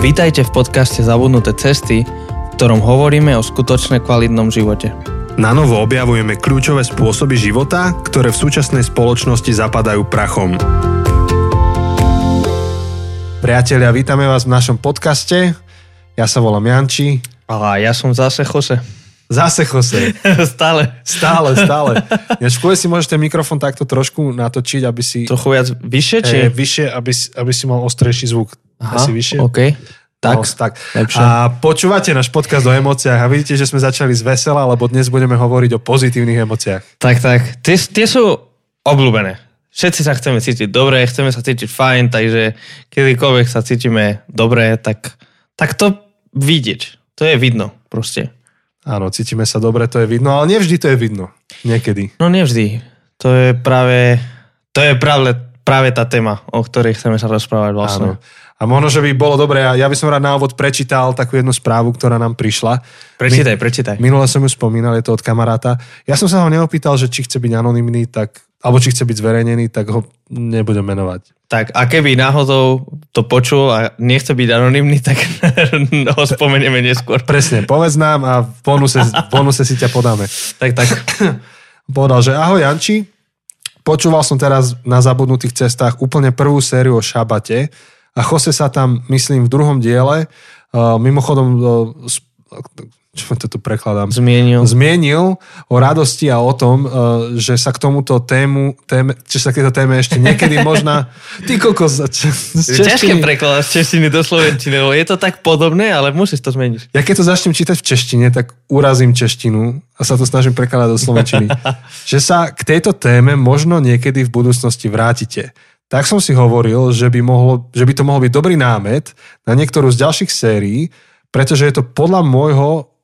Vítajte v podcaste Zabudnuté cesty, v ktorom hovoríme o skutočne kvalitnom živote. Na novo objavujeme kľúčové spôsoby života, ktoré v súčasnej spoločnosti zapadajú prachom. Priatelia, vítame vás v našom podcaste. Ja sa volám Janči. A ja som zase Jose. Zase Jose. Stále. Stále, stále. Než v si môžeš ten mikrofón takto trošku natočiť, aby si... Trochu viac vyššie, či? Eh, vyššie, aby, si- aby si mal ostrejší zvuk. Aha, Asi vyššie. OK. Tak, No, tak. lepšie. A počúvate náš podcast o emóciách a vidíte, že sme začali z vesela, lebo dnes budeme hovoriť o pozitívnych emóciách. tak, tak. Tie, tie sú obľúbené. Všetci sa chceme cítiť dobre, chceme sa cítiť fajn, takže kedykoľvek sa cítime dobre, tak, tak to vidieť. To je vidno proste. Áno, cítime sa dobre, to je vidno, ale nevždy to je vidno. Niekedy. No nevždy. To je práve, to je práve, práve tá téma, o ktorej chceme sa rozprávať vlastne. Áno. A možno, že by bolo dobré, ja by som rád na úvod prečítal takú jednu správu, ktorá nám prišla. Prečítaj, prečítaj. Minule som ju spomínal, je to od kamaráta. Ja som sa ho neopýtal, že či chce byť anonymný, tak, alebo či chce byť zverejnený, tak ho nebudem menovať. Tak a keby náhodou to počul a nechce byť anonymný, tak ho spomenieme neskôr. Presne, povedz nám a v bonuse, v bonuse si ťa podáme. Tak, tak. Povedal, že ahoj Janči, počúval som teraz na zabudnutých cestách úplne prvú sériu o šabate a Jose sa tam, myslím, v druhom diele, uh, mimochodom, uh, čo to tu prekladám, Zmienil. zmienil o radosti a o tom, uh, že sa k tomuto tému, téme, či sa k tejto téme ešte niekedy možná... Ty kokos, z, z Ťažké češtiny. prekladať z češtiny do slovenčiny, lebo je to tak podobné, ale musíš to zmeniť. Ja keď to začnem čítať v češtine, tak urazím češtinu a sa to snažím prekladať do slovenčiny. že sa k tejto téme možno niekedy v budúcnosti vrátite. Tak som si hovoril, že by, mohlo, že by to mohol byť dobrý námet na niektorú z ďalších sérií, pretože je to podľa môjho,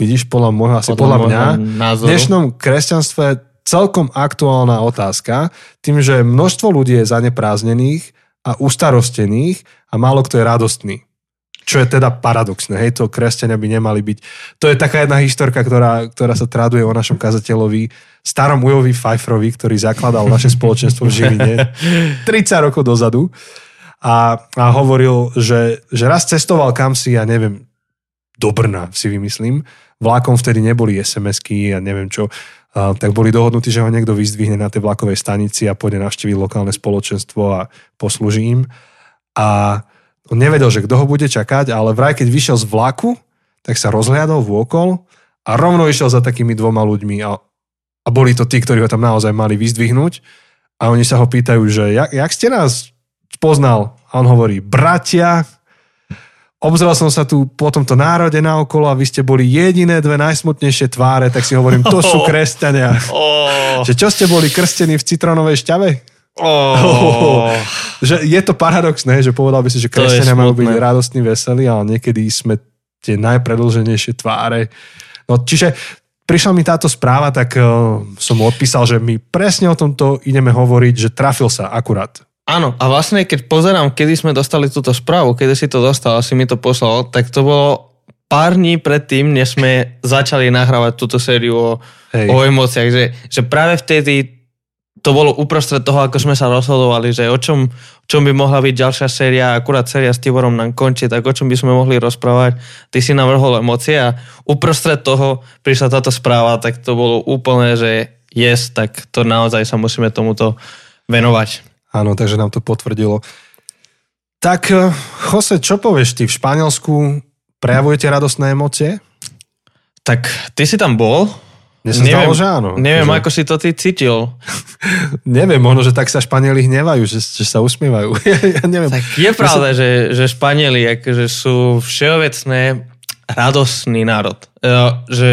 vidíš, podľa môjho, asi podľa, podľa mňa, môjho v názoru. dnešnom kresťanstve celkom aktuálna otázka, tým, že množstvo ľudí je zanepráznených a ustarostených a málo kto je radostný. Čo je teda paradoxné, hej, to kresťania by nemali byť. To je taká jedna historka, ktorá, ktorá sa traduje o našom kazateľovi, starom Ujovi Pfeifferovi, ktorý zakladal naše spoločenstvo v Žiline 30 rokov dozadu a, a hovoril, že, že raz cestoval kam si, ja neviem, do Brna si vymyslím, vlákom vtedy neboli SMS-ky a neviem čo, a, tak boli dohodnutí, že ho niekto vyzdvihne na tej vlakovej stanici a pôjde navštíviť lokálne spoločenstvo a poslúži im. A on nevedel, že kto ho bude čakať, ale vraj keď vyšiel z vlaku, tak sa rozhliadol vôkol a rovno išiel za takými dvoma ľuďmi a, a boli to tí, ktorí ho tam naozaj mali vyzdvihnúť a oni sa ho pýtajú, že jak, jak ste nás poznal? A on hovorí, bratia, obzrel som sa tu po tomto národe naokolo a vy ste boli jediné dve najsmutnejšie tváre, tak si hovorím, to sú kresťania. Oh, Že čo ste boli krstení v citronovej šťave? Oh. Že je to paradoxné, že povedal by si, že kresťania majú byť radostní, veselí, ale niekedy sme tie najpredlženejšie tváre. No, čiže prišla mi táto správa, tak uh, som mu odpísal, že my presne o tomto ideme hovoriť, že trafil sa akurát. Áno, a vlastne keď pozerám, kedy sme dostali túto správu, kedy si to dostal, asi mi to poslal, tak to bolo pár dní predtým, než sme začali nahrávať túto sériu o, Hej. o emóciách, že, že práve vtedy to bolo uprostred toho, ako sme sa rozhodovali, že o čom, čom by mohla byť ďalšia séria, akurát séria s Tiborom nám končí, tak o čom by sme mohli rozprávať. Ty si navrhol emócie a uprostred toho prišla táto správa, tak to bolo úplne, že yes, tak to naozaj sa musíme tomuto venovať. Áno, takže nám to potvrdilo. Tak, eh, Jose, čo povieš ty? V Španielsku prejavujete radostné emócie? Tak ty si tam bol? Mne sa zdalo, že áno. Neviem, že, ako si to ty cítil. Neviem, možno, že tak sa Španieli hnevajú, že, že sa usmievajú. ja, ja neviem. Tak je pravda, že, že Španieli akože sú všeobecné radostný národ. E, Že...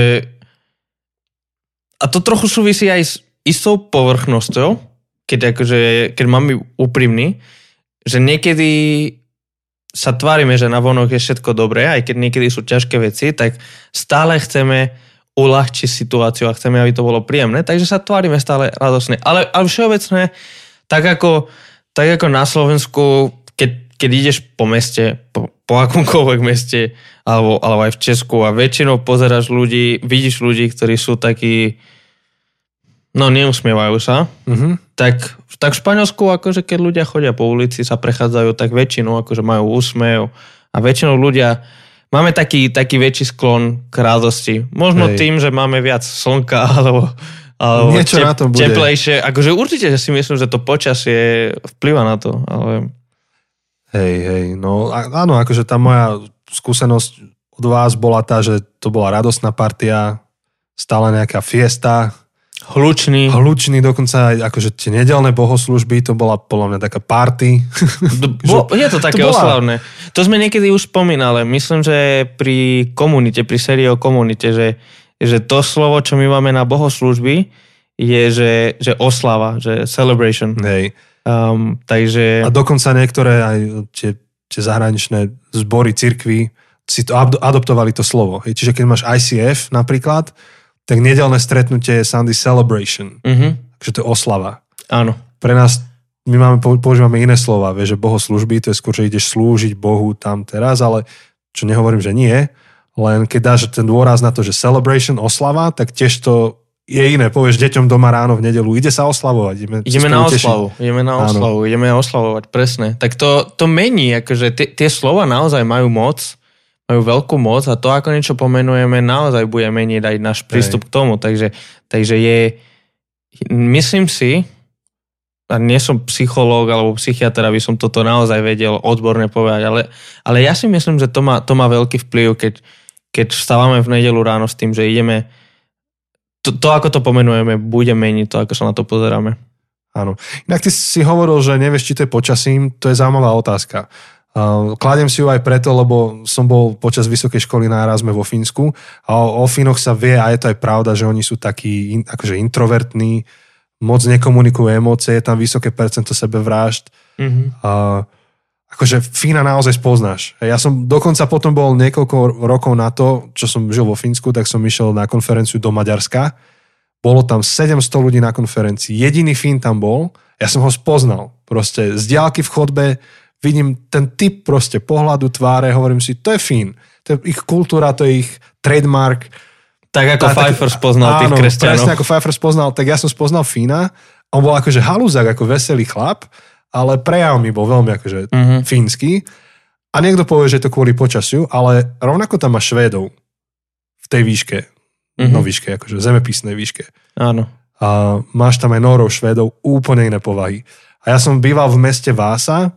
A to trochu súvisí aj s istou povrchnosťou, keď, akože, keď mám byť úprimný, že niekedy sa tvárime, že na vonok je všetko dobré, aj keď niekedy sú ťažké veci, tak stále chceme uľahčiť situáciu a chceme, aby to bolo príjemné, takže sa tvárime stále radosne. Ale, ale všeobecné, tak ako, tak ako na Slovensku, keď, keď ideš po meste, po, po akomkoľvek meste, alebo, alebo aj v Česku a väčšinou pozeráš ľudí, vidíš ľudí, ktorí sú takí No, neusmievajú sa. Mhm. Tak, tak v Španielsku, akože keď ľudia chodia po ulici, sa prechádzajú, tak väčšinou akože majú úsmev a väčšinou ľudia máme taký, taký väčší sklon k radosti. Možno Hej. tým, že máme viac slnka alebo, alebo Niečo na tom bude. teplejšie. Akože určite že si myslím, že to počasie vplyva na to, ale Hej, hej, no a- áno, akože tá moja skúsenosť od vás bola tá, že to bola radostná partia, stále nejaká fiesta, hlučný. hlučný, dokonca aj akože tie nedelné bohoslužby, to bola podľa mňa taká party. Bo, je to také to bola- oslavné. To sme niekedy už spomínali. Myslím, že pri komunite, pri sérii o komunite, že, že to slovo, čo my máme na bohoslužby, je, že, že oslava, že celebration. hej. Um, takže A dokonca niektoré aj tie, tie zahraničné zbory cirkvy si to ad- adoptovali to slovo. Čiže keď máš ICF napríklad, tak nedelné stretnutie je Sunday Celebration. uh-huh, Takže to je oslava. áno. pre nás, my máme, používame iné slova, vieš, že bohoslužby, to je skôr, že ideš slúžiť Bohu tam teraz, ale čo nehovorím, že nie, len keď dáš ten dôraz na to, že celebration, oslava, tak tiež to je iné. Povieš deťom doma ráno v nedelu, ide sa oslavovať. Ideme, Ideme na oslavu, ideme na Áno. oslavu, ideme oslavovať, presne. Tak to, to mení, akože tie, tie slova naozaj majú moc, majú veľkú moc a to, ako niečo pomenujeme, naozaj bude meniť aj náš prístup k tomu. Takže, takže je, myslím si, a nie som psychológ alebo psychiatr, aby som toto naozaj vedel odborne povedať, ale, ale ja si myslím, že to má, to má veľký vplyv, keď, keď vstávame v nedelu ráno s tým, že ideme to, to, ako to pomenujeme, bude meniť to, ako sa na to pozeráme. Áno. Inak ty si hovoril, že nevieš, či to je počasím, to je zaujímavá otázka. Uh, kladem si ju aj preto, lebo som bol počas vysokej školy na Erasme vo Fínsku a o, o Fínoch sa vie a je to aj pravda, že oni sú takí in, akože introvertní, moc nekomunikujú emócie, je tam vysoké percento sebevrážd. Mm-hmm. A akože Fína naozaj spoznáš. Ja som dokonca potom bol niekoľko rokov na to, čo som žil vo Fínsku, tak som išiel na konferenciu do Maďarska. Bolo tam 700 ľudí na konferencii. Jediný Fín tam bol. Ja som ho spoznal. Proste z diálky v chodbe vidím ten typ proste pohľadu tváre, hovorím si, to je Fín. To je ich kultúra, to je ich trademark. Tak ako tak- Pfeiffer spoznal tých áno, kresťanov. presne ako Pfeiffer spoznal, tak ja som spoznal Fína. On bol akože halúzak, ako veselý chlap, ale prejav mi bol veľmi akože Mhm. fínsky. A niekto povie, že je to kvôli počasiu, ale rovnako tam má Švédov v tej výške. Mhm. No výške, akože zemepisnej výške. Áno. A máš tam aj Nórov, Švédov, úplne iné povahy. A ja som býval v meste Vása,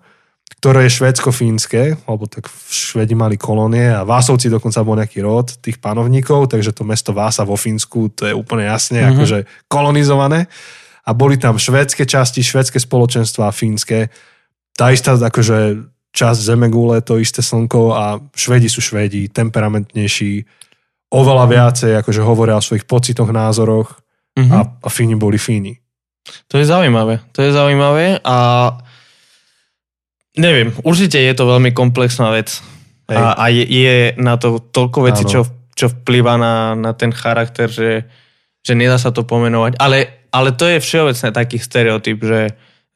ktoré je švédsko-fínske, alebo tak Švedi mali kolónie a Vásovci dokonca bol nejaký rod tých panovníkov, takže to mesto Vása vo Fínsku, to je úplne jasne Mhm. akože kolonizované. A boli tam švédske časti, švédske spoločenstva a fínske. Tá istá akože časť Zemegule, to isté slnko a Švedi sú Švedi, temperamentnejší, oveľa viacej akože hovoria o svojich pocitoch, názoroch Mhm. a, a Fíni boli Fíni. To je zaujímavé. To je zaujímavé a neviem, určite je to veľmi komplexná vec. Hej. A, a je, je na to toľko vecí, Áno. čo, čo vplýva na, na ten charakter, že, že nedá sa to pomenovať. Ale, ale to je všeobecne taký stereotyp, že,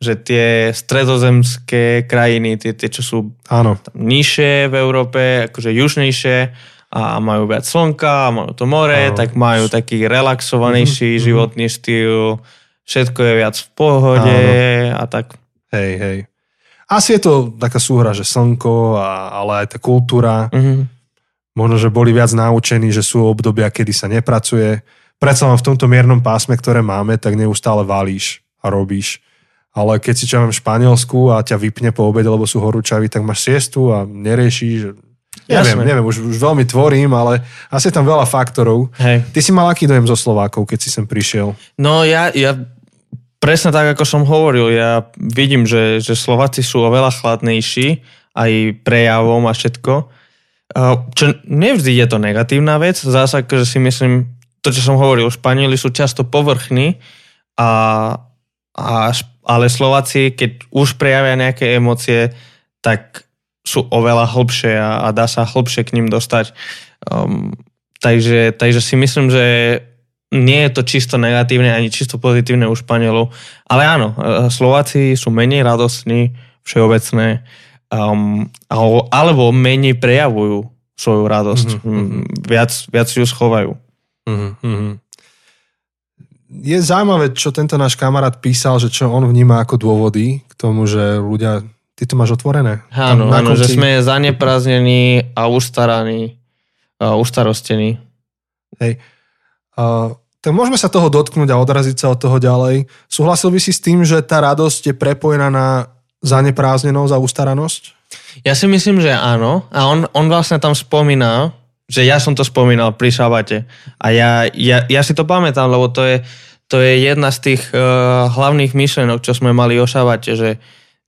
že tie stredozemské krajiny, tie, tie čo sú Áno, nižšie v Európe, akože južnejšie a majú viac slnka, majú to more, Áno. tak majú taký relaxovanejší Mhm, mhm. životný štýl, všetko je viac v pohode a tak. hej, hej. Asi je to taká súhra, že slnko, a, ale aj tá kultúra. Mhm. Možno, že boli viac naučení, že sú obdobia, kedy sa nepracuje. Predsa len v tomto miernom pásme, ktoré máme, tak neustále valíš a robíš. Ale keď si čo v Španielsku a ťa vypne po obede, lebo sú horúčaví, tak máš siestu a neriešiš. Neviem, Jasné. neviem, už, už veľmi tvorím, ale asi je tam veľa faktorov. Hej. Ty si mal aký dojem zo Slovákov, keď si sem prišiel? No ja, ja presne tak, ako som hovoril, ja vidím, že, že Slováci sú oveľa chladnejší aj prejavom a všetko. Čo nevždy je to negatívna vec, zase že si myslím, to, čo som hovoril, Španieli sú často povrchní, a, a, ale Slováci, keď už prejavia nejaké emócie, tak sú oveľa hlbšie a, a dá sa hlbšie k ním dostať. Um, takže, takže si myslím, že nie je to čisto negatívne ani čisto pozitívne u Španielov. Ale áno, e, Slováci sú menej radostní, všeobecné, um, alebo, menej prejavujú svoju radosť. Mhm, mhm. Mm, Viac, viac ju schovajú. Mm-hmm. je zaujímavé, čo tento náš kamarát písal, že čo on vníma ako dôvody k tomu, že ľudia... Ty to máš otvorené? Áno, áno konci... že sme zanepráznení a ustaraní, a ustarostení. Hej. Tak môžeme sa toho dotknúť a odraziť sa od toho ďalej. Súhlasil by si s tým, že tá radosť je prepojená na zaneprázdnenosť a ustaranosť? Ja si myslím, že áno. A on, on vlastne tam spomína, že ja som to spomínal pri šabate. A ja, ja, ja si to pamätám, lebo to je, to je jedna z tých uh, hlavných myšlenok, čo sme mali o šabate, že,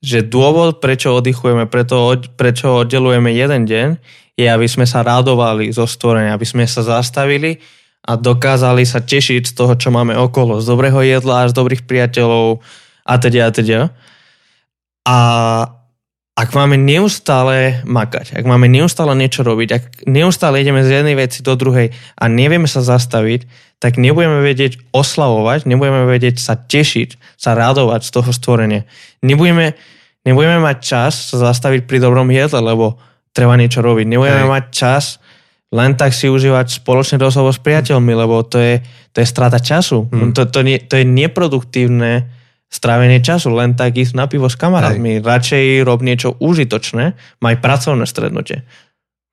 že dôvod, prečo oddychujeme, preto, prečo oddelujeme jeden deň, je, aby sme sa radovali zo stvorenia, aby sme sa zastavili a dokázali sa tešiť z toho, čo máme okolo, z dobrého jedla, z dobrých priateľov a teda a teda. A ak máme neustále makať, ak máme neustále niečo robiť, ak neustále ideme z jednej veci do druhej a nevieme sa zastaviť, tak nebudeme vedieť oslavovať, nebudeme vedieť sa tešiť, sa radovať z toho stvorenia. Nebudeme, nebudeme mať čas sa zastaviť pri dobrom jedle, lebo treba niečo robiť. Nebudeme Hej. mať čas len tak si užívať spoločný rozhovor s priateľmi, lebo to je, to je strata času. Hmm. To, to, nie, to je neproduktívne strávenie času, len tak ísť na pivo s kamarátmi. Hej. Radšej rob niečo užitočné, maj pracovné strednutie.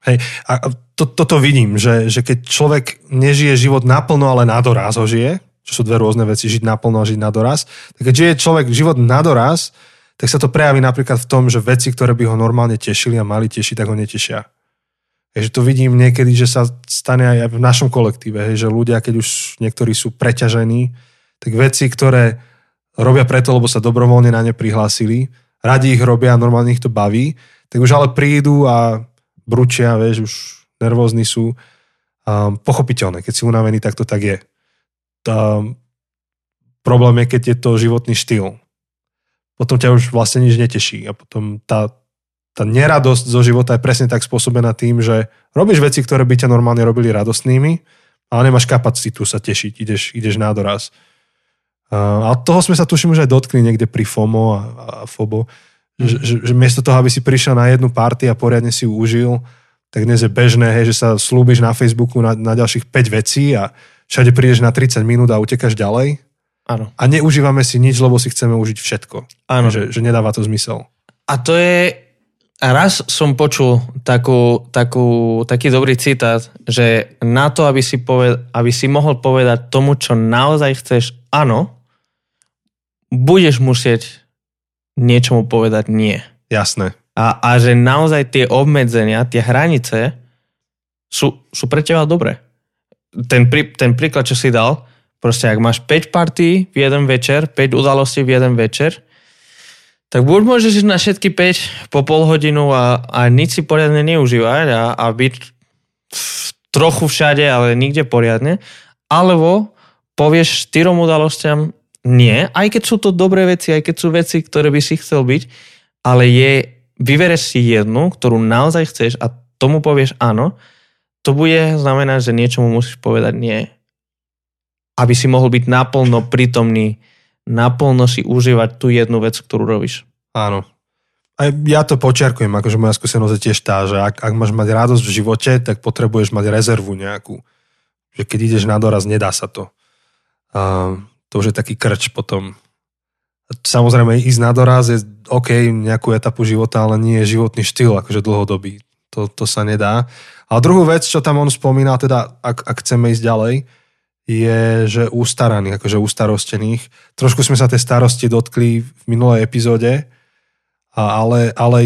Hej, a to, toto vidím, že, že keď človek nežije život naplno, ale na doraz ho žije, čo sú dve rôzne veci, žiť naplno a žiť na doraz, tak keď žije človek život na doraz, tak sa to prejaví napríklad v tom, že veci, ktoré by ho normálne tešili a mali tešiť, tak ho netešia. Takže to vidím niekedy, že sa stane aj v našom kolektíve, hej, že ľudia, keď už niektorí sú preťažení, tak veci, ktoré robia preto, lebo sa dobrovoľne na ne prihlásili, radi ich robia normálne ich to baví, tak už ale prídu a bručia, vieš, už nervózni sú. Um, pochopiteľné, keď si unavený, tak to tak je. Tá, problém je, keď je to životný štýl. Potom ťa už vlastne nič neteší a potom tá, tá neradosť zo života je presne tak spôsobená tým, že robíš veci, ktoré by ťa normálne robili radostnými, ale nemáš kapacitu sa tešiť, ideš, ideš na doraz. A toho sme sa tuším už aj dotkli niekde pri FOMO a, a FOBO, mm. že, že, že miesto toho, aby si prišiel na jednu party a poriadne si ju užil, tak dnes je bežné, hej, že sa slúbiš na Facebooku na, na ďalších 5 vecí a všade prídeš na 30 minút a utekáš ďalej. Áno. A neužívame si nič, lebo si chceme užiť všetko. Áno. Že, že nedáva to zmysel. A to je... A raz som počul takú, takú, taký dobrý citát, že na to, aby si, poved, aby si mohol povedať tomu, čo naozaj chceš áno, budeš musieť niečomu povedať nie. Jasné. A, a že naozaj tie obmedzenia, tie hranice sú, sú pre teba dobré. Ten, prí, ten príklad, čo si dal, proste ak máš 5 partí v jeden večer, 5 udalostí v jeden večer, tak buď môžeš ísť na všetky 5 po pol hodinu a, a nič si poriadne neužívať a, a byť trochu všade, ale nikde poriadne, alebo povieš štyrom udalostiam nie, aj keď sú to dobré veci, aj keď sú veci, ktoré by si chcel byť, ale je, vybereš si jednu, ktorú naozaj chceš a tomu povieš áno, to bude znamenať, že niečomu musíš povedať nie. Aby si mohol byť naplno prítomný, naplno si užívať tú jednu vec, ktorú robíš. Áno. A ja to počiarkujem, akože moja skúsenosť je tiež tá, že ak, ak máš mať radosť v živote, tak potrebuješ mať rezervu nejakú. Že keď ideš na doraz, nedá sa to. Um, to už je taký krč potom. Samozrejme, ísť na doraz je OK, nejakú etapu života, ale nie je životný štýl, akože dlhodobý. To, to sa nedá. A druhú vec, čo tam on spomínal, teda ak, ak chceme ísť ďalej, je, že ústaraných, akože ústarostených. Trošku sme sa tej starosti dotkli v minulej epizóde, ale, ale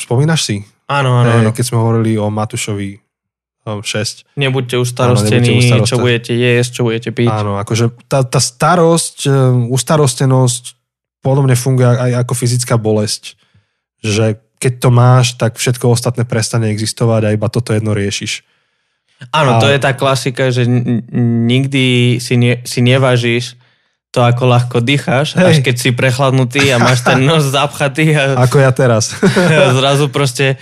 spomínaš si? Áno, áno, áno. Keď sme hovorili o Matušovi 6. Nebuďte ustarostení, Áno, nebuďte čo budete jesť, čo budete piť. Áno, akože tá, tá starosť, e, ustarostenosť podobne funguje aj ako fyzická bolesť. Že keď to máš, tak všetko ostatné prestane existovať a iba toto jedno riešiš. Áno, a... to je tá klasika, že nikdy si, ne, si nevážiš to, ako ľahko dýcháš, Hej. až keď si prechladnutý a máš ten nos zapchatý. A... Ako ja teraz. a zrazu proste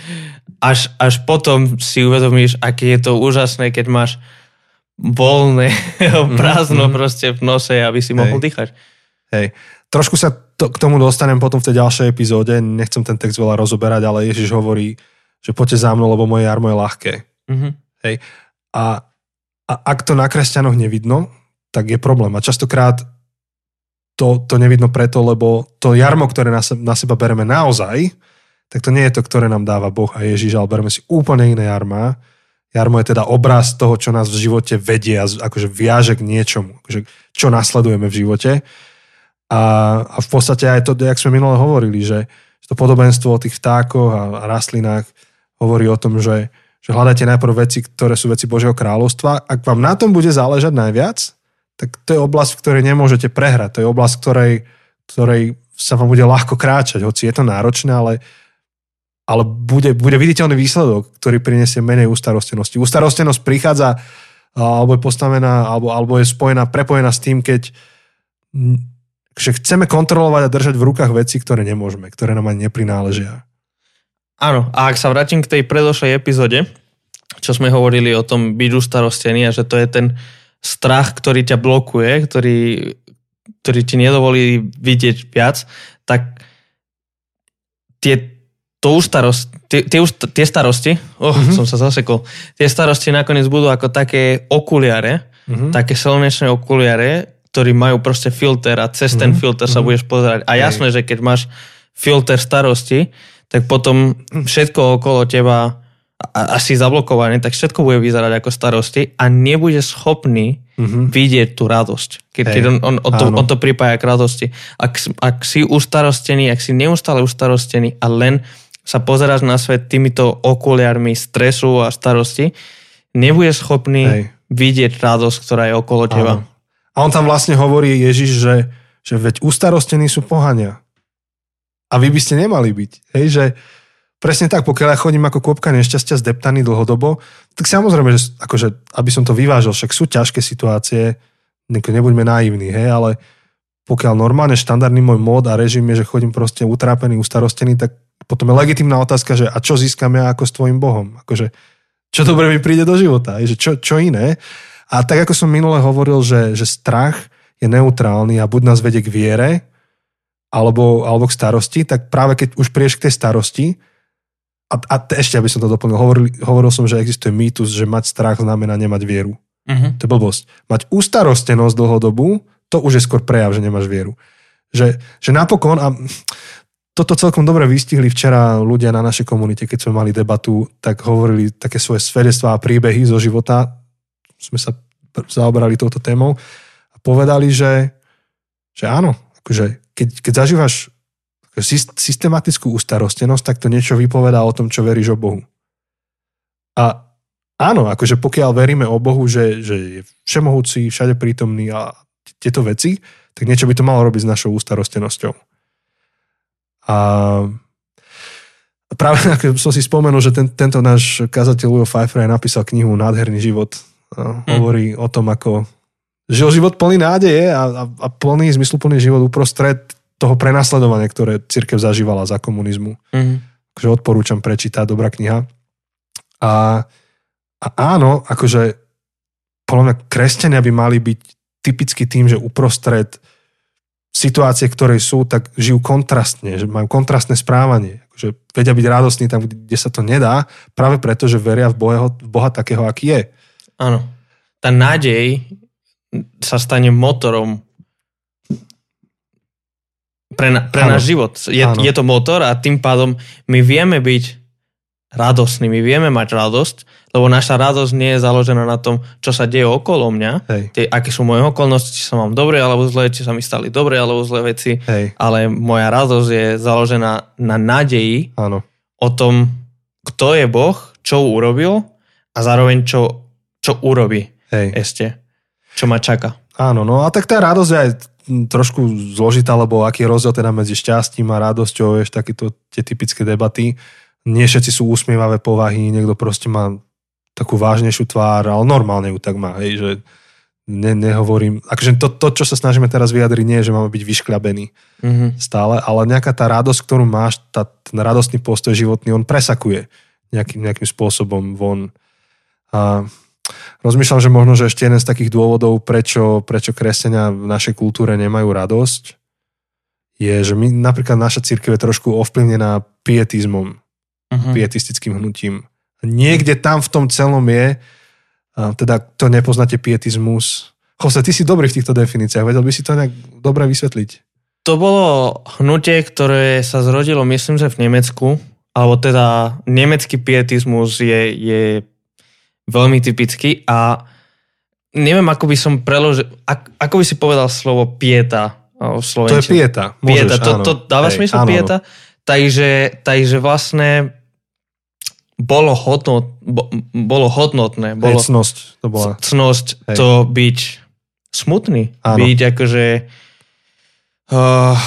až, až potom si uvedomíš, aké je to úžasné, keď máš voľné, prázdno mm-hmm. proste v nose, aby si Hej. mohol dýchať. Hej. Trošku sa to, k tomu dostanem potom v tej ďalšej epizóde, nechcem ten text veľa rozoberať, ale Ježiš hovorí, že poďte za mnou, lebo moje jarmo je ľahké. Mm-hmm. Hej. A, a ak to na kresťanoch nevidno, tak je problém. A častokrát to, to nevidno preto, lebo to jarmo, ktoré na, se, na seba bereme naozaj, tak to nie je to, ktoré nám dáva Boh a Ježiš, ale bereme si úplne iné jarma. Jarmo je teda obraz toho, čo nás v živote vedie a akože viaže k niečomu, akože čo nasledujeme v živote. A, a v podstate aj to, jak sme minule hovorili, že to podobenstvo o tých vtákoch a, a rastlinách hovorí o tom, že, že hľadajte najprv veci, ktoré sú veci Božieho kráľovstva. Ak vám na tom bude záležať najviac, tak to je oblasť, v ktorej nemôžete prehrať. To je oblasť, v ktorej, ktorej sa vám bude ľahko kráčať, hoci je to náročné, ale, ale bude, bude viditeľný výsledok, ktorý prinesie menej ústarostenosti. Ústarostenosť prichádza alebo je postavená, alebo, alebo je spojená, prepojená s tým, keď že chceme kontrolovať a držať v rukách veci, ktoré nemôžeme, ktoré nám ani neprináležia. Áno, a ak sa vrátim k tej predošlej epizóde, čo sme hovorili o tom byť ustarostený a že to je ten strach, ktorý ťa blokuje, ktorý, ktorý ti nedovolí vidieť viac, tak tie, to ustarost, tie, tie, tie starosti, oh, mm-hmm. som sa zasekol, tie starosti nakoniec budú ako také okuliare, mm-hmm. také slnečné okuliare, ktorí majú proste filter a cez mm-hmm. ten mhm. filter sa mm-hmm. budeš pozerať. A jasné, že keď máš filter starosti, tak potom všetko okolo teba a, a si zablokovaný, tak všetko bude vyzerať ako starosti a nebude schopný mm-hmm. vidieť tú radosť. Keď, keď on, on, on, to, on to pripája k radosti. Ak, ak si ustarostený, ak si neustále ustarostený a len sa pozeráš na svet týmito okuliarmi stresu a starosti, nebude schopný Hej. vidieť radosť, ktorá je okolo teba. Áno. A on tam vlastne hovorí Ježiš, že, že veď ustarostení sú pohania. A vy by ste nemali byť. Hej, že presne tak, pokiaľ ja chodím ako kôpka nešťastia zdeptaný dlhodobo, tak samozrejme, že akože, aby som to vyvážil, však sú ťažké situácie, nebuďme naivní, hej, ale pokiaľ normálne štandardný môj mód a režim je, že chodím proste utrápený, ustarostený, tak potom je legitimná otázka, že a čo získam ja ako s tvojim Bohom? Akože, čo dobre mi príde do života? Že čo, čo iné? A tak ako som minule hovoril, že, že strach je neutrálny a buď nás vedie k viere, alebo, alebo k starosti, tak práve keď už prieš k tej starosti, a, a ešte, aby som to doplnil, hovoril, hovoril som, že existuje mýtus, že mať strach znamená nemať vieru. Uh-huh. To je blbosť. Mať ustarostenosť dlhodobú, to už je skôr prejav, že nemáš vieru. Že, že napokon, a toto celkom dobre vystihli včera ľudia na našej komunite, keď sme mali debatu, tak hovorili také svoje svedectvá a príbehy zo života sme sa zaoberali touto témou a povedali, že, že áno, akože keď, keď zažívaš systematickú ustarostenosť, tak to niečo vypovedá o tom, čo veríš o Bohu. A áno, akože pokiaľ veríme o Bohu, že, že je všemohúci, všade prítomný a tieto veci, tak niečo by to malo robiť s našou ústarostenosťou. A práve som si spomenul, že ten, tento náš kazateľ Leo Pfeiffer aj napísal knihu Nádherný život hm. hovorí o tom, ako žil život plný nádeje a, a, a plný, zmysluplný život uprostred toho prenasledovania, ktoré církev zažívala za komunizmu. Mm. Takže odporúčam prečítať, dobrá kniha. A, a áno, akože podľa mňa kresťania by mali byť typicky tým, že uprostred situácie, ktoré sú, tak žijú kontrastne, že majú kontrastné správanie. Že vedia byť radostní tam, kde sa to nedá, práve preto, že veria v Boha, v Boha takého, aký je. Áno. Tá nádej sa stane motorom pre, na, pre náš život. Je, je to motor a tým pádom my vieme byť radosní, my vieme mať radosť, lebo naša radosť nie je založená na tom, čo sa deje okolo mňa, tie, aké sú moje okolnosti, či sa mám dobre alebo zle, či sa mi stali dobre alebo zlé veci, Hej. ale moja radosť je založená na nádeji Áno. o tom, kto je Boh, čo urobil a zároveň čo čo urobí Hej. ešte, čo ma čaká. Áno, no a tak tá radosť je aj trošku zložitá, lebo aký je rozdiel teda medzi šťastím a radosťou, vieš, takéto tie typické debaty. Nie všetci sú úsmievavé povahy, niekto proste má takú vážnejšiu tvár, ale normálne ju tak má, hej, že ne, nehovorím, akože to, to, čo sa snažíme teraz vyjadriť, nie je, že máme byť vyškľabený mm-hmm. stále, ale nejaká tá radosť, ktorú máš, tá, ten radostný postoj životný, on presakuje nejakým, nejakým spôsobom von. A Rozmýšľam, že možno, že ešte jeden z takých dôvodov, prečo, prečo kresťania v našej kultúre nemajú radosť, je, že my, napríklad naša církev je trošku ovplyvnená pietizmom, uh-huh. pietistickým hnutím. Niekde tam v tom celom je, teda to nepoznáte pietizmus, Kose, ty si dobrý v týchto definíciách, vedel by si to nejak dobre vysvetliť. To bolo hnutie, ktoré sa zrodilo, myslím, že v Nemecku, alebo teda nemecký pietizmus je, je veľmi typický a neviem, ako by som preložil, ako, ako by si povedal slovo pieta v To je pieta. Môžeš, pieta, to, to dáva Hej, smysl áno, pieta? Takže, takže vlastne bolo, hodnot, bo, bolo hodnotné, bolo Hej, cnosť to bola. cnosť Hej. to byť smutný, Áno. byť akože uh,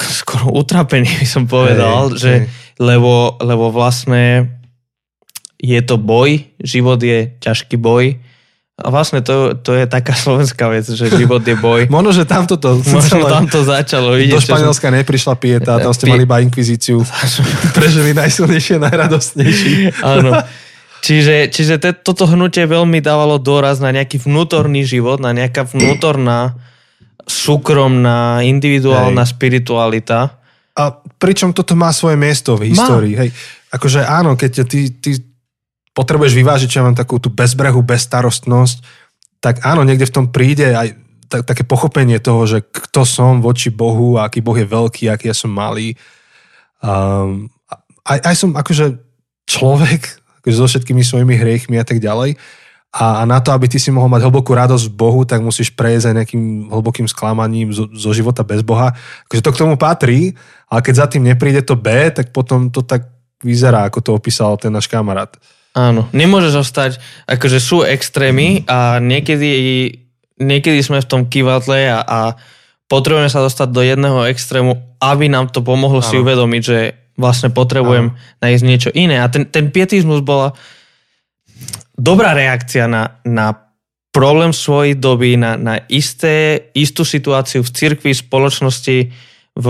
skoro utrapený by som povedal, Hej, že hej. lebo, lebo vlastne je to boj, život je ťažký boj a vlastne to, to je taká slovenská vec, že život je boj. Možno, že tamto to... Možno celé- tam to začalo. do Vidíte, že som- Španielska neprišla pieta, tam ste Pi- mali iba inkvizíciu. Prežili najsilnejšie, najradostnejší. Áno. Čiže, čiže te, toto hnutie veľmi dávalo dôraz na nejaký vnútorný život, na nejaká vnútorná, súkromná, individuálna Hej. spiritualita. A pričom toto má svoje miesto v histórii. Hej. Akože áno, keď ty, ty potrebuješ vyvážiť, ja mám takú tú bezbrehu, bezstarostnosť, tak áno, niekde v tom príde aj ta, také pochopenie toho, že kto som voči Bohu, aký Boh je veľký, aký ja som malý. Um, aj, aj som akože človek, akože so všetkými svojimi hriechmi a tak ďalej. A, a na to, aby ty si mohol mať hlbokú radosť v Bohu, tak musíš prejsť aj nejakým hlbokým sklamaním zo, zo života bez Boha. Akože to k tomu patrí, ale keď za tým nepríde to B, tak potom to tak vyzerá, ako to opísal ten náš kamarát. Áno, nemôžeš ostať, akože sú extrémy a niekedy, niekedy sme v tom kývatle a, a potrebujeme sa dostať do jedného extrému, aby nám to pomohlo si Áno. uvedomiť, že vlastne potrebujem nájsť niečo iné. A ten, ten pietizmus bola dobrá reakcia na, na problém svojej doby, na, na isté, istú situáciu v cirkvi, spoločnosti v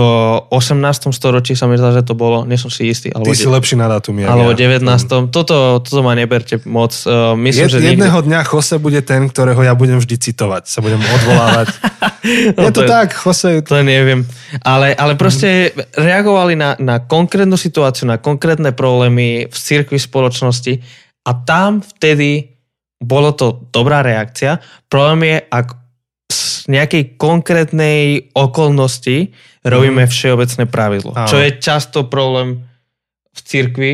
18. storočí sa mi zdá, že to bolo, nie som si istý. Alebo Ty si lepší na dátum. jak alebo ja. 19. Toto, toto ma neberte moc. Uh, myslím, Jed, že jedného dňa Jose bude ten, ktorého ja budem vždy citovať. Sa budem odvolávať. No je to to tak, Jose. To neviem. Ale, ale proste reagovali na, na konkrétnu situáciu, na konkrétne problémy v cirkvi spoločnosti a tam vtedy bolo to dobrá reakcia. Problém je, ak z nejakej konkrétnej okolnosti robíme všeobecné pravidlo. Áno. Čo je často problém v cirkvi,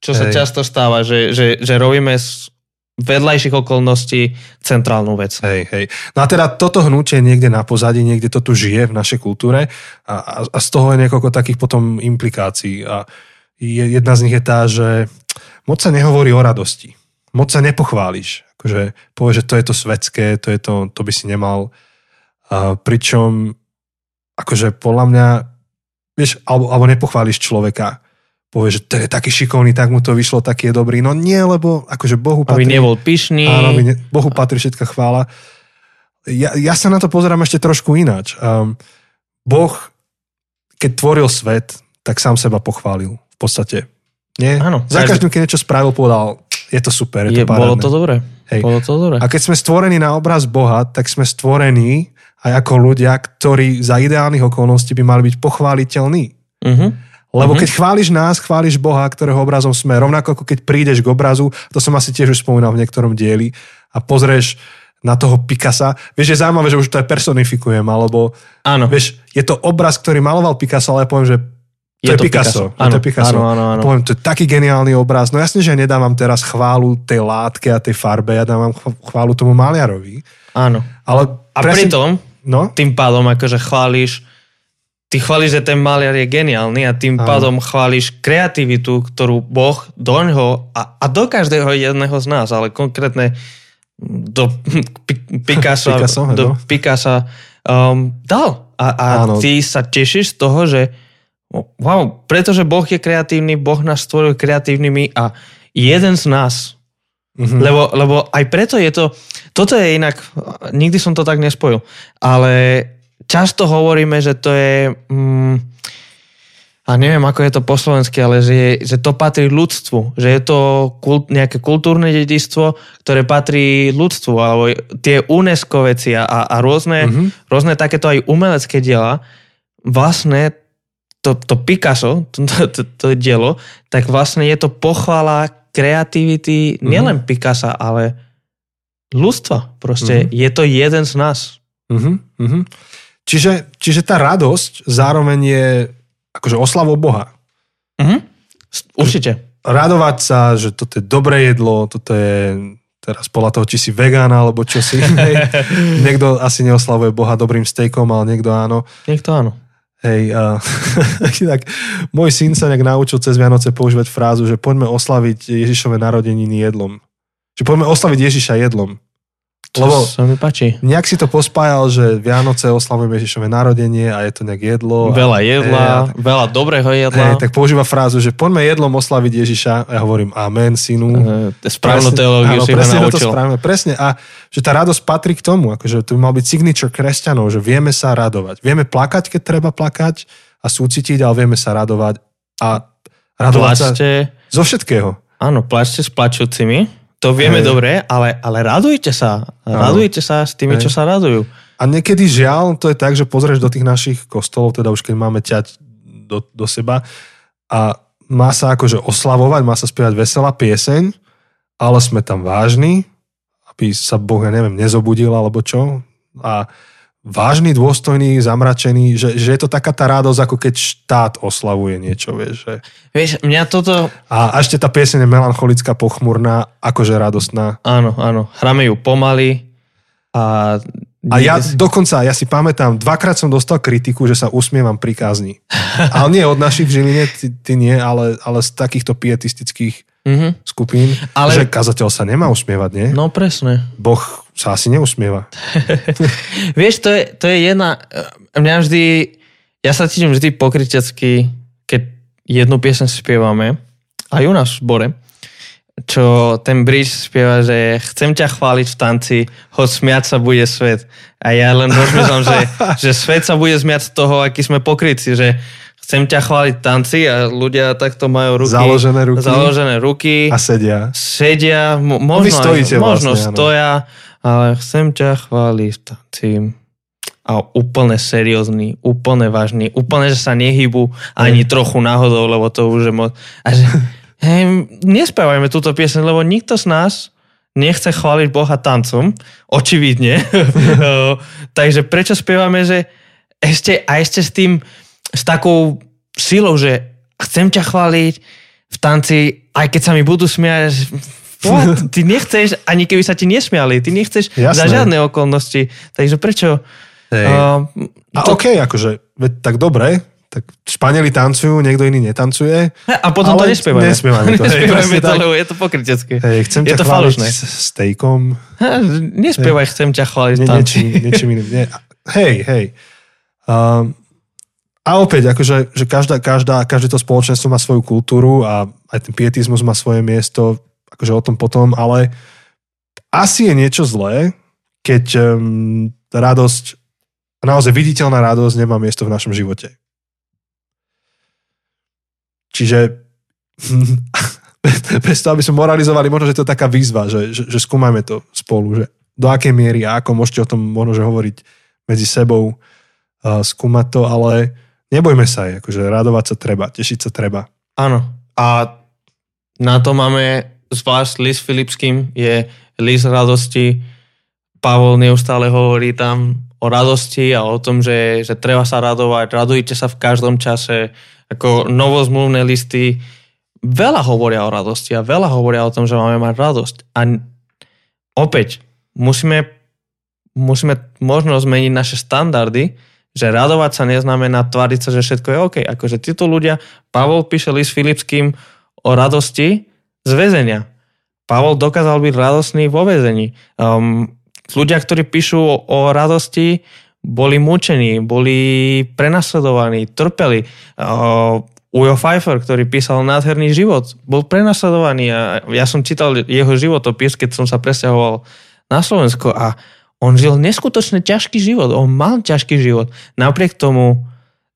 čo sa Hej. často stáva, že, že, že robíme z vedľajších okolností centrálnu vec. Hej, hej. No a teda toto hnutie niekde na pozadí, niekde to tu žije v našej kultúre a, a, a z toho je niekoľko takých potom implikácií. A je, jedna z nich je tá, že moc sa nehovorí o radosti. Moc sa nepochváliš. Akože povieš, že to je to svetské, to, je to, to by si nemal. A pričom akože podľa mňa vieš, alebo, alebo nepochváliš človeka. Povieš, že to je taký šikovný, tak mu to vyšlo, taký je dobrý. No nie, lebo akože Bohu Aby nebol pyšný. Áno, ne, Bohu patrí všetká chvála. Ja, ja sa na to pozerám ešte trošku ináč. Um, boh, keď tvoril svet, tak sám seba pochválil. V podstate. Nie? Áno, Za každý- každým, keď niečo spravil, povedal, je to super, je, Je, to bolo parádne. to dobré. Hej. A keď sme stvorení na obraz Boha, tak sme stvorení aj ako ľudia, ktorí za ideálnych okolností by mali byť pochváliteľní. Uh-huh. Lebo Mhm. keď chváliš nás, chváliš Boha, ktorého obrazom sme. Rovnako ako keď prídeš k obrazu, to som asi tiež už spomínal v niektorom dieli, a pozrieš na toho Picasa. Vieš, je zaujímavé, že už to aj personifikujem, alebo Áno. vieš, je to obraz, ktorý maloval Picasso, ale ja poviem, že to je, Picasso. Áno, to je Picasso. áno, áno, áno. Poviem, to je taký geniálny obraz. No jasne, že ja nedávam teraz chválu tej látke a tej farbe, ja dávam ch- chválu tomu maliarovi. áno. Ale A presne- pritom, No, tým pádom akože chválíš, ty chválíš, že ten maliar je geniálny a tým Áno. pádom chválíš kreativitu, ktorú Boh doňho a, a do každého jedného z nás, ale konkrétne do Pi- Picasso, Picasso, do áno. Picasso um, dal. A, a Áno. ty sa tešíš z toho, že wow, pretože Boh je kreatívny, Boh nás stvoril kreatívnymi a jeden z nás mhm. lebo, lebo aj preto je to, toto je inak, nikdy som to tak nespojil, ale často hovoríme, že to je, mm, a neviem ako je to po slovensky, ale že, je, že to patrí ľudstvu, že je to kult, nejaké kultúrne dedičstvo, ktoré patrí ľudstvu, alebo tie UNESCO veci a, a rôzne, Mhm. rôzne takéto aj umelecké diela, vlastne to, to Picasso, to, to, to dielo, tak vlastne je to pochvala kreativity Mhm. nielen Picasa, ale ľudstva. Proste mm-hmm. je to jeden z nás. Uh-huh. Čiže, čiže tá radosť zároveň je akože oslavou Boha. Mm-hmm. Určite. Radovať sa, že toto je dobré jedlo, toto je teraz podľa toho, či si vegán alebo čo si. niekto asi neoslavuje Boha dobrým stejkom, ale niekto áno. Niekto áno. Hej, a, tak môj syn sa nejak naučil cez Vianoce používať frázu, že poďme oslaviť Ježišové narodeniny jedlom. Že poďme oslaviť Ježiša jedlom. To Lebo sa mi páči. Nejak si to pospájal, že Vianoce oslavujeme Ježišové narodenie a je to nejak jedlo. Veľa jedla, a, tak, veľa dobrého jedla. Hej, tak používa frázu, že poďme jedlom oslaviť Ježiša. Ja hovorím amen, synu. E, správnu teológiu si presne to správne, presne. A že tá radosť patrí k tomu, akože to by mal byť signature kresťanov, že vieme sa radovať. Vieme plakať, keď treba plakať a súcitiť, ale vieme sa radovať a radovať Plačte. sa zo všetkého. Áno, plačte s plačúcimi to vieme Hej. dobre, ale, ale radujte sa. Radujte sa s tými, Hej. čo sa radujú. A niekedy žiaľ, to je tak, že pozrieš do tých našich kostolov, teda už keď máme ťať do, do seba a má sa akože oslavovať, má sa spievať veselá pieseň, ale sme tam vážni, aby sa Boh, ja neviem, nezobudil alebo čo. A vážny, dôstojný, zamračený, že, že je to taká tá radosť, ako keď štát oslavuje niečo, vieš. Že... Vieš, mňa toto... A, a ešte tá pieseň je melancholická, pochmurná, akože radostná. Áno, áno. Hráme ju pomaly a... A ja dokonca, ja si pamätám, dvakrát som dostal kritiku, že sa usmievam pri kázni. ale nie od našich v Žiline, ty, ty nie, ale, ale z takýchto pietistických mm-hmm. skupín, ale... že kazateľ sa nemá usmievať, nie? No presne. Boh sa asi neusmieva. Vieš, to je, to je jedna... Mňa vždy... Ja sa cítim vždy pokrytecky, keď jednu piesň spievame, aj u nás v zbore, čo ten bridge spieva, že chcem ťa chváliť v tanci, hoď smiať sa bude svet. A ja len rozmýšľam, že, že svet sa bude smiať z toho, aký sme pokrytci, že chcem ťa chváliť tanci a ľudia takto majú ruky. Založené ruky. Založené ruky. A sedia. Sedia, možno, stojíte možno vlastne, stoja, ale chcem ťa chváliť tancím. A úplne seriózny, úplne vážny, úplne, že sa nehybu ani mm. trochu náhodou, lebo to už je moc. A že, hej, nespávajme túto piesň, lebo nikto z nás nechce chváliť Boha tancom, očividne. Takže prečo spievame, že ešte, a ešte s tým, s takou silou, že chcem ťa chváliť v tanci, aj keď sa mi budú smiať, What? Ty nechceš, ani keby sa ti nesmiali, ty nechceš Jasné. za žiadne okolnosti. Takže prečo? Hey. Uh, a to... OK, akože, veď tak dobre, tak Španieli tancujú, niekto iný netancuje. A potom to nespievame. Nespievame to. nespievame to, lebo je to pokrytecké. Hej, chcem je ťa to falošné. s stejkom. Nespievaj, chcem ťa chváliť ne, niečím, niečím iným. Nie. Hej, hej. Um, a opäť, akože, že každá, každá, každé to spoločenstvo má svoju kultúru a aj ten pietizmus má svoje miesto akože o tom potom, ale asi je niečo zlé, keď um, radosť, naozaj viditeľná radosť nemá miesto v našom živote. Čiže bez toho, aby sme moralizovali, možno, že to je taká výzva, že, že, že skúmajme to spolu, že do akej miery a ako môžete o tom možno, že hovoriť medzi sebou, uh, skúmať to, ale nebojme sa aj, akože radovať sa treba, tešiť sa treba. Áno. A na to máme zvlášť list Filipským je list radosti. Pavol neustále hovorí tam o radosti a o tom, že, že treba sa radovať, radujte sa v každom čase. Ako novozmluvné listy veľa hovoria o radosti a veľa hovoria o tom, že máme mať radosť. A opäť, musíme, musíme možno zmeniť naše standardy, že radovať sa neznamená tváriť sa, že všetko je OK. Akože títo ľudia, Pavol píše list Filipským o radosti, z väzenia. Pavol dokázal byť radostný vo väzení. Um, ľudia, ktorí píšu o, o radosti, boli mučení, boli prenasledovaní, trpeli. Uh, Ujo Pfeiffer, ktorý písal nádherný život, bol prenasledovaný a ja som čítal jeho životopis, keď som sa presťahoval na Slovensko a on žil neskutočne ťažký život, on mal ťažký život. Napriek tomu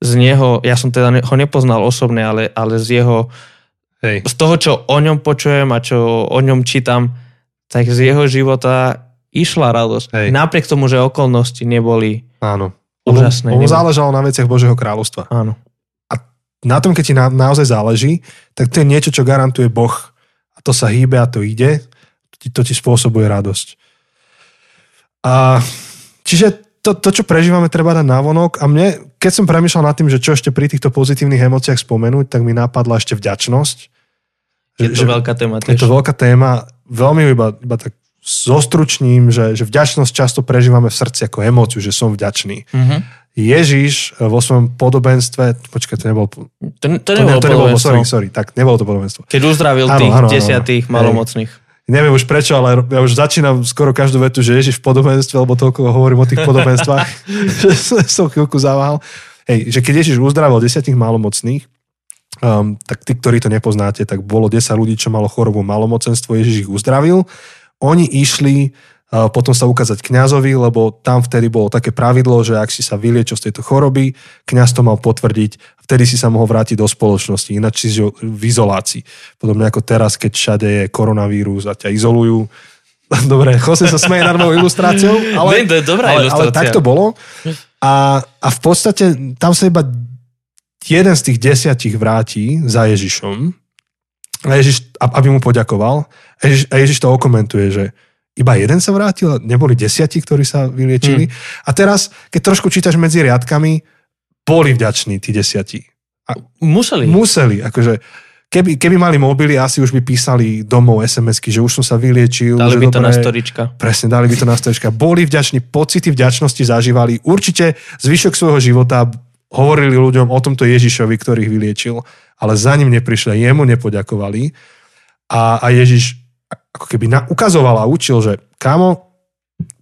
z neho, ja som teda ho nepoznal osobne, ale, ale z jeho Hej. Z toho, čo o ňom počujem a čo o ňom čítam, tak z jeho života išla radosť. Hej. Napriek tomu, že okolnosti neboli Áno. úžasné. On, on záležalo na veciach Božieho kráľovstva. Áno. A na tom, keď ti na, naozaj záleží, tak to je niečo, čo garantuje Boh. A to sa hýbe a to ide. To ti, to ti spôsobuje radosť. A, čiže to, to, čo prežívame, treba dať návonok. A mne, keď som premýšľal nad tým, že čo ešte pri týchto pozitívnych emóciách spomenúť, tak mi napadla ešte vďačnosť. Je to že, veľká téma tiež. Je to veľká téma. Veľmi iba, iba tak zostručním, že, že vďačnosť často prežívame v srdci ako emóciu, že som vďačný. Mm-hmm. Ježiš vo svojom podobenstve, počkaj, to nebolo... To, to, nebolo to, to nebolo, sorry, sorry, tak nebolo to podobenstvo. Keď uzdravil áno, tých áno, desiatých áno, malomocných. Neviem už prečo, ale ja už začínam skoro každú vetu, že Ježiš v podobenstve, lebo toľko hovorím o tých podobenstvách, že som chvíľku zaváhal. Hej, že keď Ježiš uzdravil desiatich malomocných, um, tak tí, ktorí to nepoznáte, tak bolo 10 ľudí, čo malo chorobu malomocenstvo, Ježiš ich uzdravil. Oni išli potom sa ukázať kňazovi, lebo tam vtedy bolo také pravidlo, že ak si sa vyliečil z tejto choroby, kňaz to mal potvrdiť, vtedy si sa mohol vrátiť do spoločnosti, ináč si v izolácii. Podobne ako teraz, keď všade je koronavírus a ťa izolujú. Dobre, Jose sa smeje nad mojou ilustráciou, ale, to je dobrá ale, ale tak to bolo. A, a v podstate tam sa iba jeden z tých desiatich vráti za Ježišom a Ježiš, aby mu poďakoval. A Ježiš, a Ježiš to okomentuje, že iba jeden sa vrátil, neboli desiatí, ktorí sa vyliečili. Mm. A teraz, keď trošku čítaš medzi riadkami, boli vďační tí desiatí. A museli. Museli, akože keby, keby mali mobily, asi už by písali domov SMS-ky, že už som sa vyliečil. Dali by to dobré, na storička. Presne, dali by to na storička. Boli vďační, pocity vďačnosti zažívali. Určite zvyšok svojho života hovorili ľuďom o tomto Ježišovi, ktorých vyliečil, ale za ním neprišli, jemu nepoďakovali. A, a Ježiš ako keby na, ukazoval a učil, že kámo,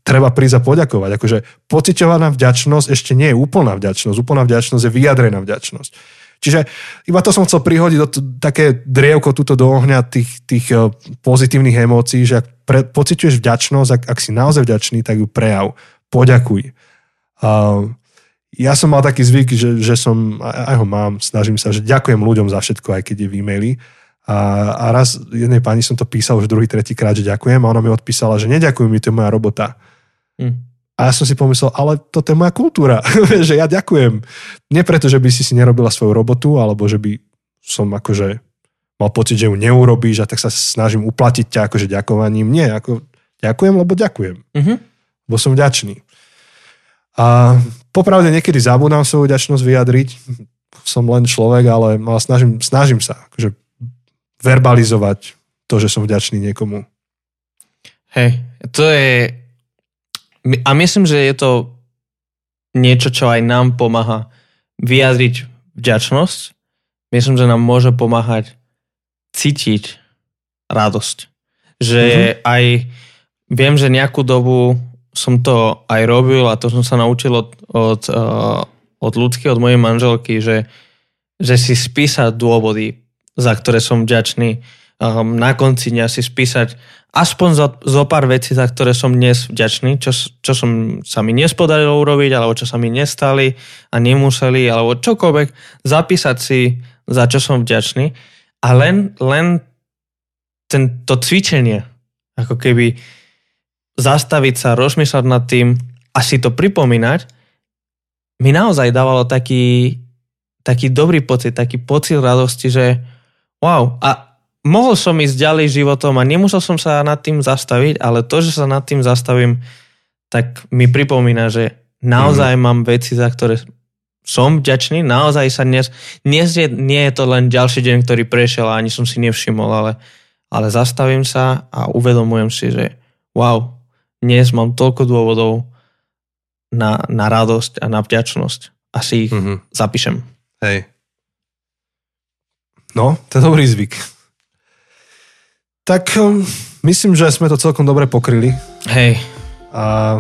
treba prísť a poďakovať. Akože pociťovaná vďačnosť ešte nie je úplná vďačnosť. Úplná vďačnosť je vyjadrená vďačnosť. Čiže iba to som chcel prihodiť do t- také drievko túto do ohňa tých, tých uh, pozitívnych emócií, že ak pre, pociťuješ vďačnosť, ak, ak si naozaj vďačný, tak ju prejav. Poďakuj. Uh, ja som mal taký zvyk, že, že som, aj ho mám, snažím sa, že ďakujem ľuďom za všetko, aj keď je v e-maili. A, a raz jednej pani som to písal už druhý, tretí krát, že ďakujem a ona mi odpísala, že neďakujem mi, to je moja robota. Mm. A ja som si pomyslel, ale toto je moja kultúra, že ja ďakujem. Nie preto, že by si si nerobila svoju robotu, alebo že by som akože mal pocit, že ju neurobíš a tak sa snažím uplatiť ťa akože ďakovaním. Nie, ako ďakujem, lebo ďakujem. Mm-hmm. Lebo som vďačný. A popravde niekedy zabudám svoju vďačnosť vyjadriť. Som len človek, ale, ale snažím, snažím sa. Akože verbalizovať to, že som vďačný niekomu. Hej, to je... A myslím, že je to niečo, čo aj nám pomáha vyjadriť vďačnosť. Myslím, že nám môže pomáhať cítiť radosť. Že mm-hmm. aj viem, že nejakú dobu som to aj robil a to som sa naučil od, od, uh, od ľudky, od mojej manželky, že, že si spísať dôvody, za ktoré som vďačný. Um, na konci dňa si spísať aspoň zo, zo pár vecí, za ktoré som dnes vďačný, čo, čo som, sa mi nespodarilo urobiť, alebo čo sa mi nestali a nemuseli, alebo čokoľvek. Zapísať si, za čo som vďačný. A len, len tento cvičenie, ako keby zastaviť sa, rozmýšľať nad tým a si to pripomínať, mi naozaj dávalo taký, taký dobrý pocit, taký pocit radosti, že Wow. A mohol som ísť ďalej životom a nemusel som sa nad tým zastaviť, ale to, že sa nad tým zastavím, tak mi pripomína, že naozaj mm. mám veci, za ktoré som vďačný, naozaj sa dnes, dnes je, nie je to len ďalší deň, ktorý prešiel a ani som si nevšimol, ale, ale zastavím sa a uvedomujem si, že wow, dnes mám toľko dôvodov na, na radosť a na vďačnosť. Asi ich mm-hmm. zapíšem. Hej. No, to je dobrý zvyk. Tak um, myslím, že sme to celkom dobre pokryli. Hej. A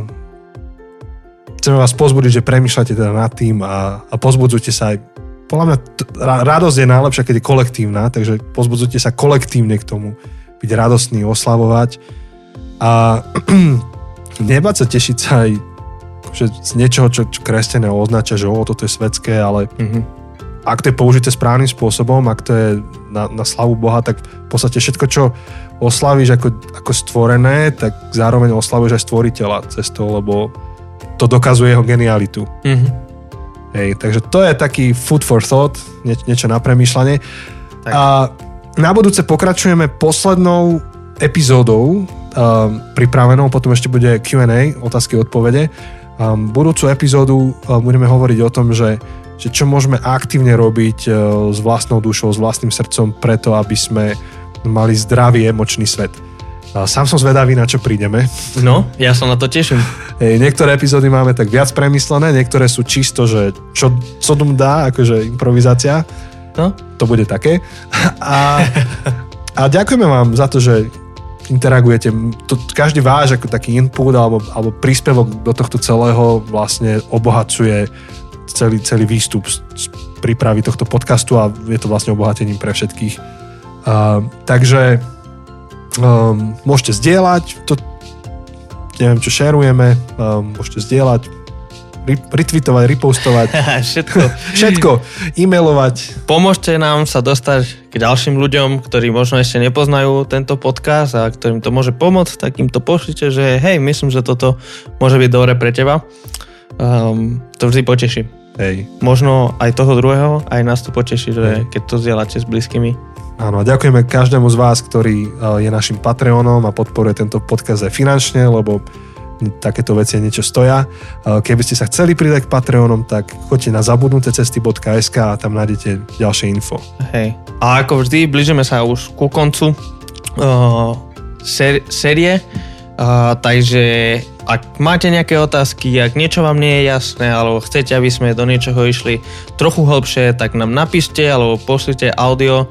chceme vás pozbudiť, že premýšľate teda nad tým a, a pozbudzujte sa aj podľa mňa t- radosť je najlepšia, keď je kolektívna, takže pozbudzujte sa kolektívne k tomu, byť radostný, oslavovať a nebať sa tešiť sa aj že z niečoho, čo, čo kresťania označia, že o, toto je svetské, ale mm-hmm ak to je použité správnym spôsobom, ak to je na, na slavu Boha, tak v podstate všetko, čo oslavíš ako, ako stvorené, tak zároveň oslavuješ aj stvoriteľa cestou, lebo to dokazuje jeho genialitu. Mm-hmm. Hej, takže to je taký food for thought, nie, niečo na premýšľanie. Tak. A na budúce pokračujeme poslednou epizódou pripravenou, potom ešte bude Q&A, otázky a odpovede. Um, budúcu epizódu uh, budeme hovoriť o tom, že, že čo môžeme aktívne robiť uh, s vlastnou dušou, s vlastným srdcom preto, aby sme mali zdravý emočný svet. Sám som zvedavý, na čo prídeme. No, ja sa na to teším. Hej, niektoré epizódy máme tak viac premyslené, niektoré sú čisto, že čo, čo dom dá, akože improvizácia. No, To bude také. A, a ďakujeme vám za to, že interagujete. To, každý váš ako taký input alebo, alebo príspevok do tohto celého vlastne obohacuje celý, celý výstup z, z prípravy tohto podcastu a je to vlastne obohatením pre všetkých. Uh, takže um, môžete zdieľať to, neviem čo šerujeme, um, môžete zdieľať, retweetovať, repostovať, všetko. všetko, e-mailovať. Pomôžte nám sa dostať k ďalším ľuďom, ktorí možno ešte nepoznajú tento podcast a ktorým to môže pomôcť, tak im to pošlite, že hej, myslím, že toto môže byť dobre pre teba. Um, to vždy poteší. Hej. Možno aj toho druhého, aj nás to poteší, že keď to zdieľate s blízkymi. Áno, a ďakujeme každému z vás, ktorý uh, je našim Patreonom a podporuje tento podcast aj finančne, lebo takéto veci niečo stoja. Uh, Keby ste sa chceli pridať k Patreonom, tak choďte na zabudnutecesty.sk a tam nájdete ďalšie info. Hej. A ako vždy, blížime sa už ku koncu uh, série, uh, takže ak máte nejaké otázky, ak niečo vám nie je jasné, alebo chcete, aby sme do niečoho išli trochu hlbšie, tak nám napíšte alebo pošlite audio,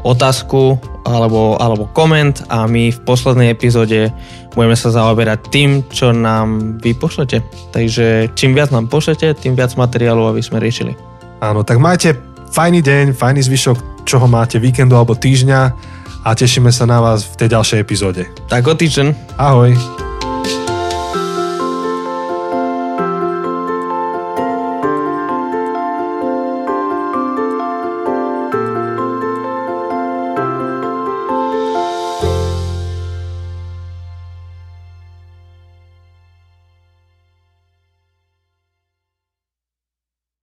otázku alebo, alebo koment a my v poslednej epizóde budeme sa zaoberať tým, čo nám vy pošlete. Takže čím viac nám pošlete, tým viac materiálu, aby sme riešili. Áno, tak majte fajný deň, fajný zvyšok, čoho máte víkendu alebo týždňa a tešíme sa na vás v tej ďalšej epizóde. Tak o týždeň. Ahoj.